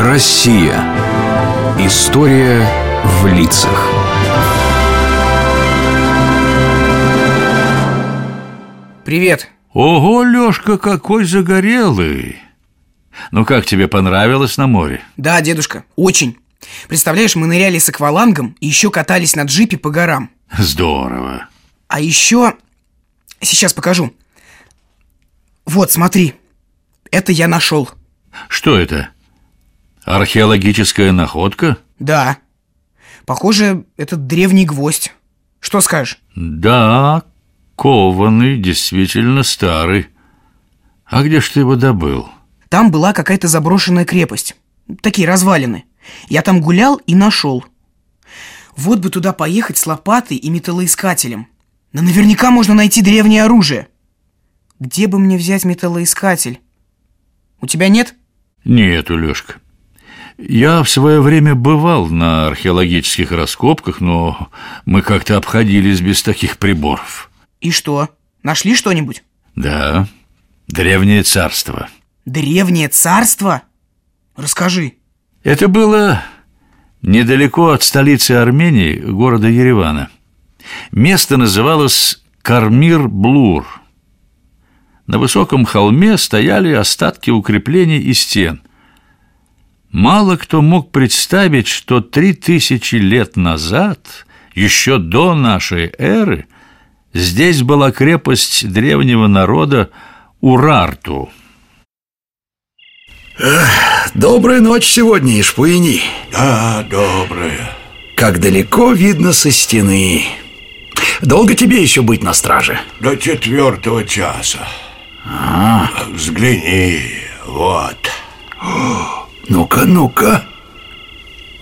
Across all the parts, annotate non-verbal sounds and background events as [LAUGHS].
Россия. История в лицах. Привет. Ого, Лёшка, какой загорелый! Ну как тебе понравилось на море? Да, дедушка, очень. Представляешь, мы ныряли с аквалангом и еще катались на джипе по горам. Здорово. А еще... Сейчас покажу. Вот, смотри. Это я нашел. Что это? Археологическая находка? Да. Похоже, это древний гвоздь. Что скажешь? Да, кованый, действительно старый. А где ж ты его добыл? Там была какая-то заброшенная крепость. Такие развалины. Я там гулял и нашел. Вот бы туда поехать с лопатой и металлоискателем. Но наверняка можно найти древнее оружие. Где бы мне взять металлоискатель? У тебя нет? Нет, Лёшка. Я в свое время бывал на археологических раскопках, но мы как-то обходились без таких приборов. И что? Нашли что-нибудь? Да, древнее царство. Древнее царство? Расскажи. Это было недалеко от столицы Армении, города Еревана. Место называлось Кармир-Блур. На высоком холме стояли остатки укреплений и стен. Мало кто мог представить, что три тысячи лет назад, еще до нашей эры, здесь была крепость древнего народа Урарту. Добрая ночь сегодня, Ишпуини. Да, доброе. Как далеко видно со стены. Долго тебе еще быть на страже? До четвертого часа. А, Взгляни, вот. Ну-ка, ну-ка.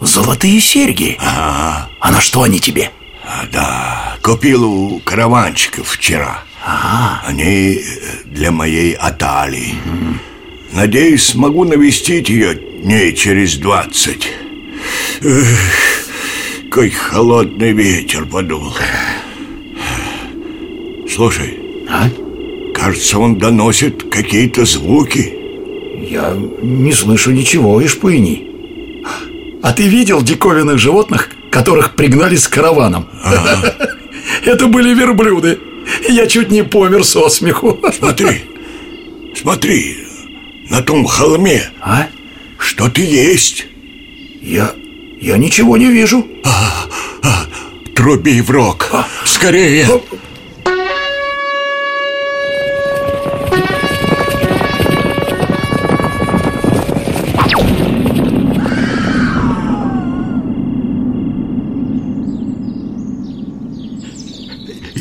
Золотые серьги. Ага, А на что они тебе? а, да. Купил у караванчиков вчера. Они э, для моей Атали. Надеюсь, смогу навестить ее дней через двадцать. Какой холодный ветер подул. Слушай, А? кажется, он доносит какие-то звуки. Я не слышу ничего, Ишпуини. А ты видел диковинных животных, которых пригнали с караваном? Это были верблюды. Я чуть не помер со смеху. Смотри, смотри, на том холме А? что-то есть. Я... я ничего не вижу. Труби в рог. Скорее.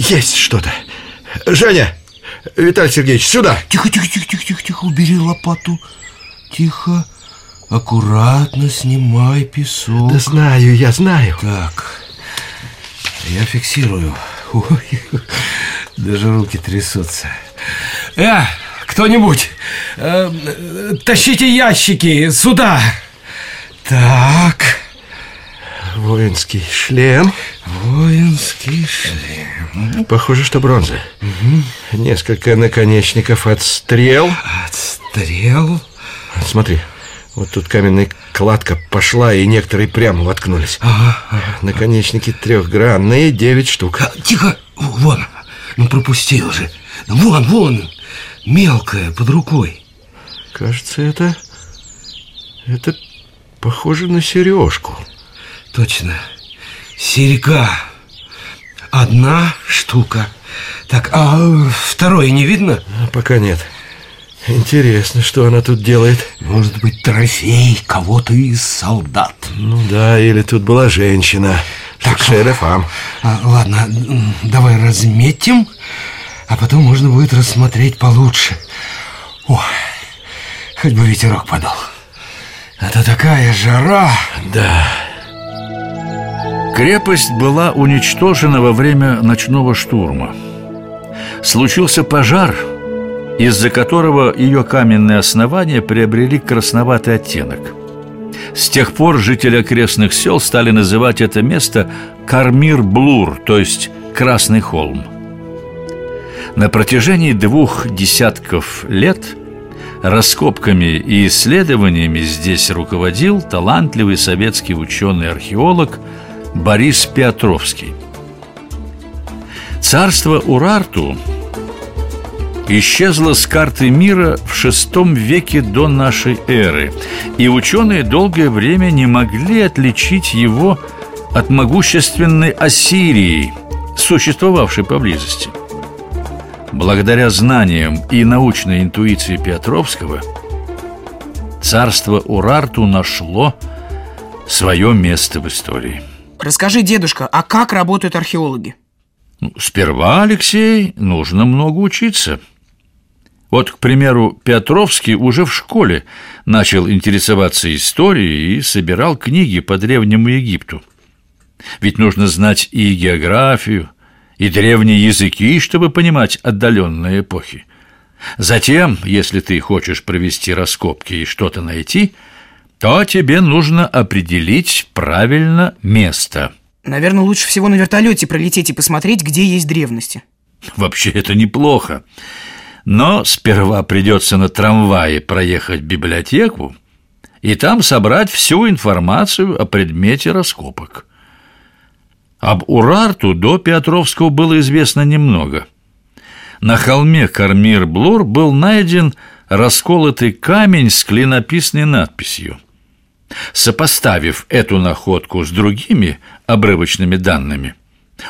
Есть что-то. Женя, Виталий Сергеевич, сюда. Тихо, тихо, тихо, тихо, тихо, тихо, убери лопату. Тихо, аккуратно снимай песок. Да знаю, я знаю. Так, я фиксирую. Ой, даже руки трясутся. Э, кто-нибудь, э, э, тащите ящики сюда. Так, Воинский шлем. воинский шлем. Похоже, что бронза. Несколько наконечников от стрел. Отстрел. Смотри, вот тут каменная кладка пошла, и некоторые прямо воткнулись. Наконечники трехгранные, девять штук. А, Тихо, вон, ну пропустил же. Вон, вон, мелкая под рукой. Кажется, это... Это похоже на сережку. Точно. Серьга. Одна штука. Так, а второе не видно? А Пока нет. Интересно, что она тут делает. Может быть, трофей кого-то из солдат. Ну да, или тут была женщина. Так, шерифам. А, ладно, давай разметим, а потом можно будет рассмотреть получше. Ой, хоть бы ветерок подул. А то такая жара. Да. Крепость была уничтожена во время ночного штурма. Случился пожар, из-за которого ее каменные основания приобрели красноватый оттенок. С тех пор жители окрестных сел стали называть это место Кармир-Блур, то есть Красный холм. На протяжении двух десятков лет Раскопками и исследованиями здесь руководил талантливый советский ученый-археолог Борис Петровский. Царство Урарту исчезло с карты мира в VI веке до нашей эры, и ученые долгое время не могли отличить его от могущественной Ассирии, существовавшей поблизости – Благодаря знаниям и научной интуиции Петровского царство Урарту нашло свое место в истории. Расскажи, дедушка, а как работают археологи? Ну, сперва, Алексей, нужно много учиться. Вот, к примеру, Петровский уже в школе начал интересоваться историей и собирал книги по Древнему Египту. Ведь нужно знать и географию, и древние языки, чтобы понимать отдаленные эпохи. Затем, если ты хочешь провести раскопки и что-то найти, то тебе нужно определить правильно место. Наверное, лучше всего на вертолете пролететь и посмотреть, где есть древности. Вообще это неплохо. Но сперва придется на трамвае проехать в библиотеку и там собрать всю информацию о предмете раскопок. Об Урарту до Петровского было известно немного. На холме Кармир-Блур был найден расколотый камень с клинописной надписью. Сопоставив эту находку с другими обрывочными данными,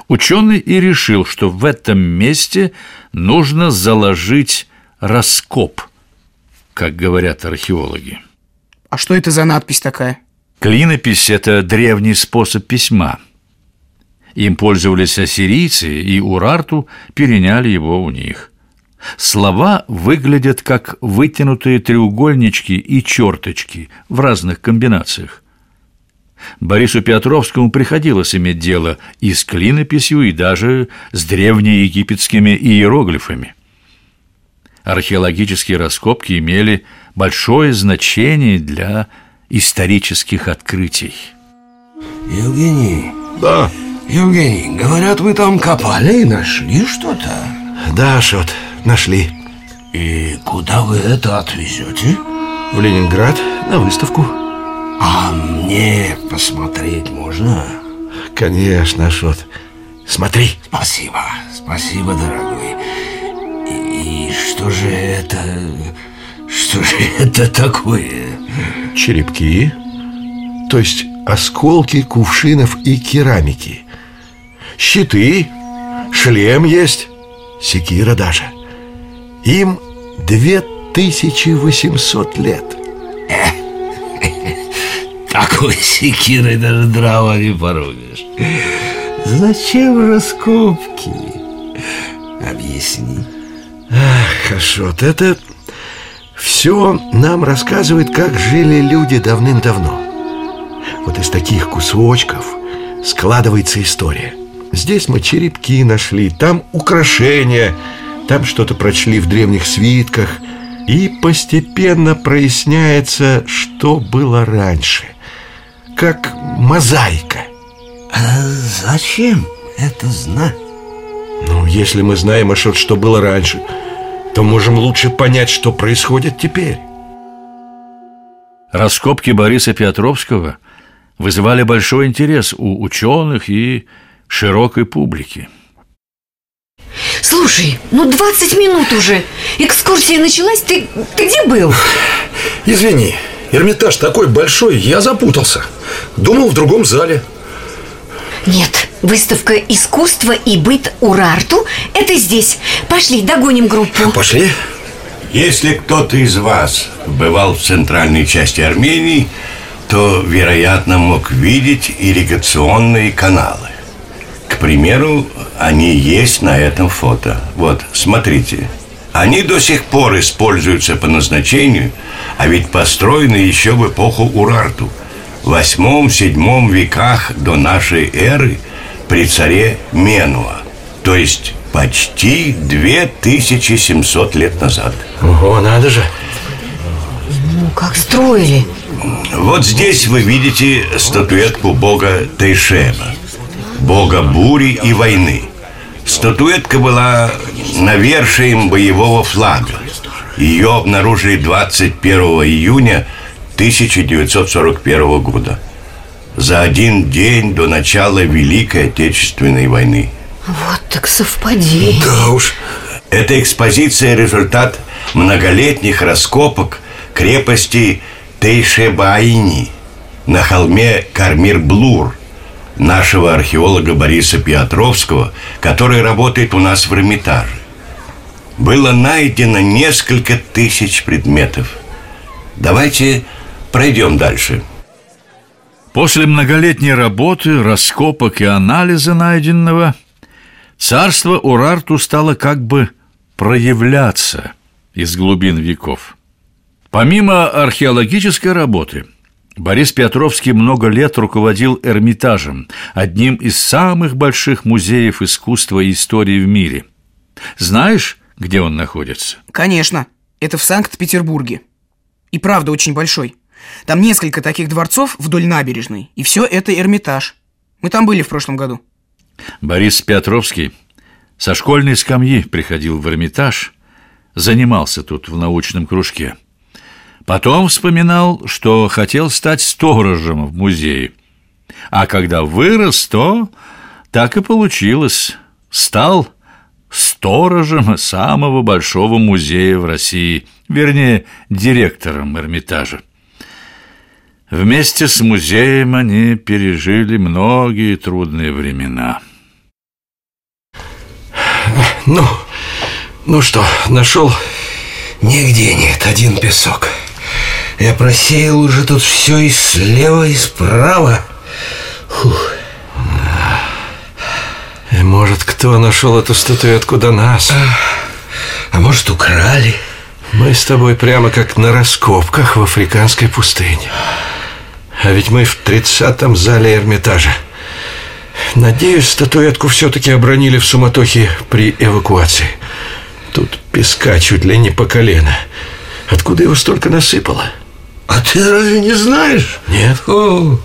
ученый и решил, что в этом месте нужно заложить раскоп, как говорят археологи. А что это за надпись такая? Клинопись – это древний способ письма – им пользовались ассирийцы, и Урарту переняли его у них. Слова выглядят как вытянутые треугольнички и черточки в разных комбинациях. Борису Петровскому приходилось иметь дело и с клинописью, и даже с древнеегипетскими иероглифами. Археологические раскопки имели большое значение для исторических открытий. Евгений. Да. Евгений, говорят, вы там копали и нашли что-то? Да, Шот, нашли. И куда вы это отвезете? В Ленинград на выставку. А мне посмотреть можно? Конечно, Шот. Смотри. Спасибо, спасибо, дорогой. И, и что же это... Что же [LAUGHS] это такое? Черепки, то есть осколки кувшинов и керамики. Щиты, шлем есть, секира даже. Им 2800 лет. Такой секирой даже дрова не порубишь. Зачем раскопки? Объясни. Ах, Ашот, это все нам рассказывает, как жили люди давным-давно. Вот из таких кусочков складывается история – Здесь мы черепки нашли, там украшения, там что-то прочли в древних свитках. И постепенно проясняется, что было раньше. Как мозаика. А зачем это знать? Ну, если мы знаем, а что было раньше, то можем лучше понять, что происходит теперь. Раскопки Бориса Петровского вызывали большой интерес у ученых и широкой публике. Слушай, ну 20 минут уже. Экскурсия началась. Ты, ты где был? Извини, Эрмитаж такой большой, я запутался. Думал в другом зале. Нет, выставка «Искусство и быт Урарту» – это здесь. Пошли, догоним группу. Пошли. Если кто-то из вас бывал в центральной части Армении, то, вероятно, мог видеть ирригационные каналы. К примеру, они есть на этом фото. Вот, смотрите. Они до сих пор используются по назначению, а ведь построены еще в эпоху Урарту. В восьмом-седьмом веках до нашей эры при царе Менуа. То есть почти 2700 лет назад. Ого, надо же. Ну, как строили. Вот здесь вы видите статуэтку бога Тейшеба бога бури и войны. Статуэтка была навершием боевого флага. Ее обнаружили 21 июня 1941 года. За один день до начала Великой Отечественной войны. Вот так совпадение Да уж. Эта экспозиция – результат многолетних раскопок крепости Тейшебаини на холме Кармир-Блур нашего археолога Бориса Петровского, который работает у нас в Эрмитаже. Было найдено несколько тысяч предметов. Давайте пройдем дальше. После многолетней работы, раскопок и анализа найденного, царство Урарту стало как бы проявляться из глубин веков. Помимо археологической работы, Борис Петровский много лет руководил Эрмитажем, одним из самых больших музеев искусства и истории в мире. Знаешь, где он находится? Конечно, это в Санкт-Петербурге. И правда очень большой. Там несколько таких дворцов вдоль набережной, и все это Эрмитаж. Мы там были в прошлом году. Борис Петровский со школьной скамьи приходил в Эрмитаж, занимался тут в научном кружке. Потом вспоминал, что хотел стать сторожем в музее. А когда вырос, то так и получилось. Стал сторожем самого большого музея в России, вернее, директором Эрмитажа. Вместе с музеем они пережили многие трудные времена. Ну, ну что, нашел? Нигде нет, один песок Я просеял уже тут все и слева, и справа Фух. И может, кто нашел эту статуэтку до нас? А может, украли? Мы с тобой прямо как на раскопках в африканской пустыне. А ведь мы в тридцатом зале Эрмитажа. Надеюсь, статуэтку все-таки обронили в суматохе при эвакуации. Тут песка чуть ли не по колено. Откуда его столько насыпало? А ты разве не знаешь? Нет. О,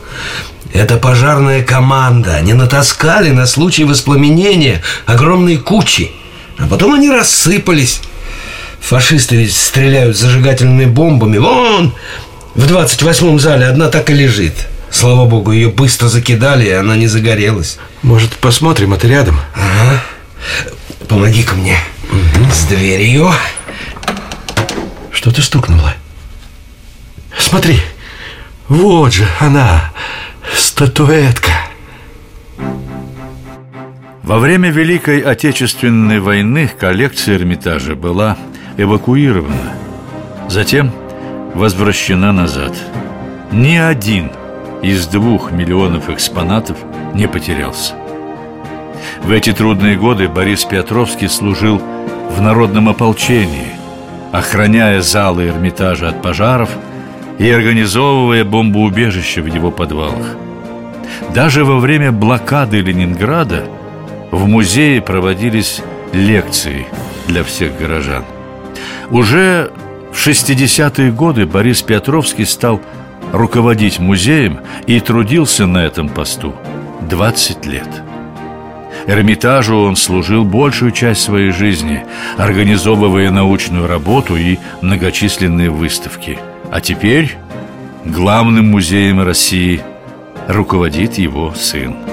это пожарная команда. Они натаскали на случай воспламенения огромные кучи. А потом они рассыпались. Фашисты ведь стреляют зажигательными бомбами. Вон, в 28-м зале одна так и лежит. Слава богу, ее быстро закидали, и она не загорелась. Может, посмотрим, это рядом? Ага. Помоги-ка мне с дверью. Что-то стукнуло. Смотри, вот же она, статуэтка. Во время Великой Отечественной войны коллекция Эрмитажа была эвакуирована, затем возвращена назад. Ни один из двух миллионов экспонатов не потерялся. В эти трудные годы Борис Петровский служил в народном ополчении, охраняя залы Эрмитажа от пожаров и организовывая бомбоубежище в его подвалах. Даже во время блокады Ленинграда в музее проводились лекции для всех горожан. Уже в 60-е годы Борис Петровский стал руководить музеем и трудился на этом посту 20 лет. Эрмитажу он служил большую часть своей жизни, организовывая научную работу и многочисленные выставки. А теперь главным музеем России руководит его сын.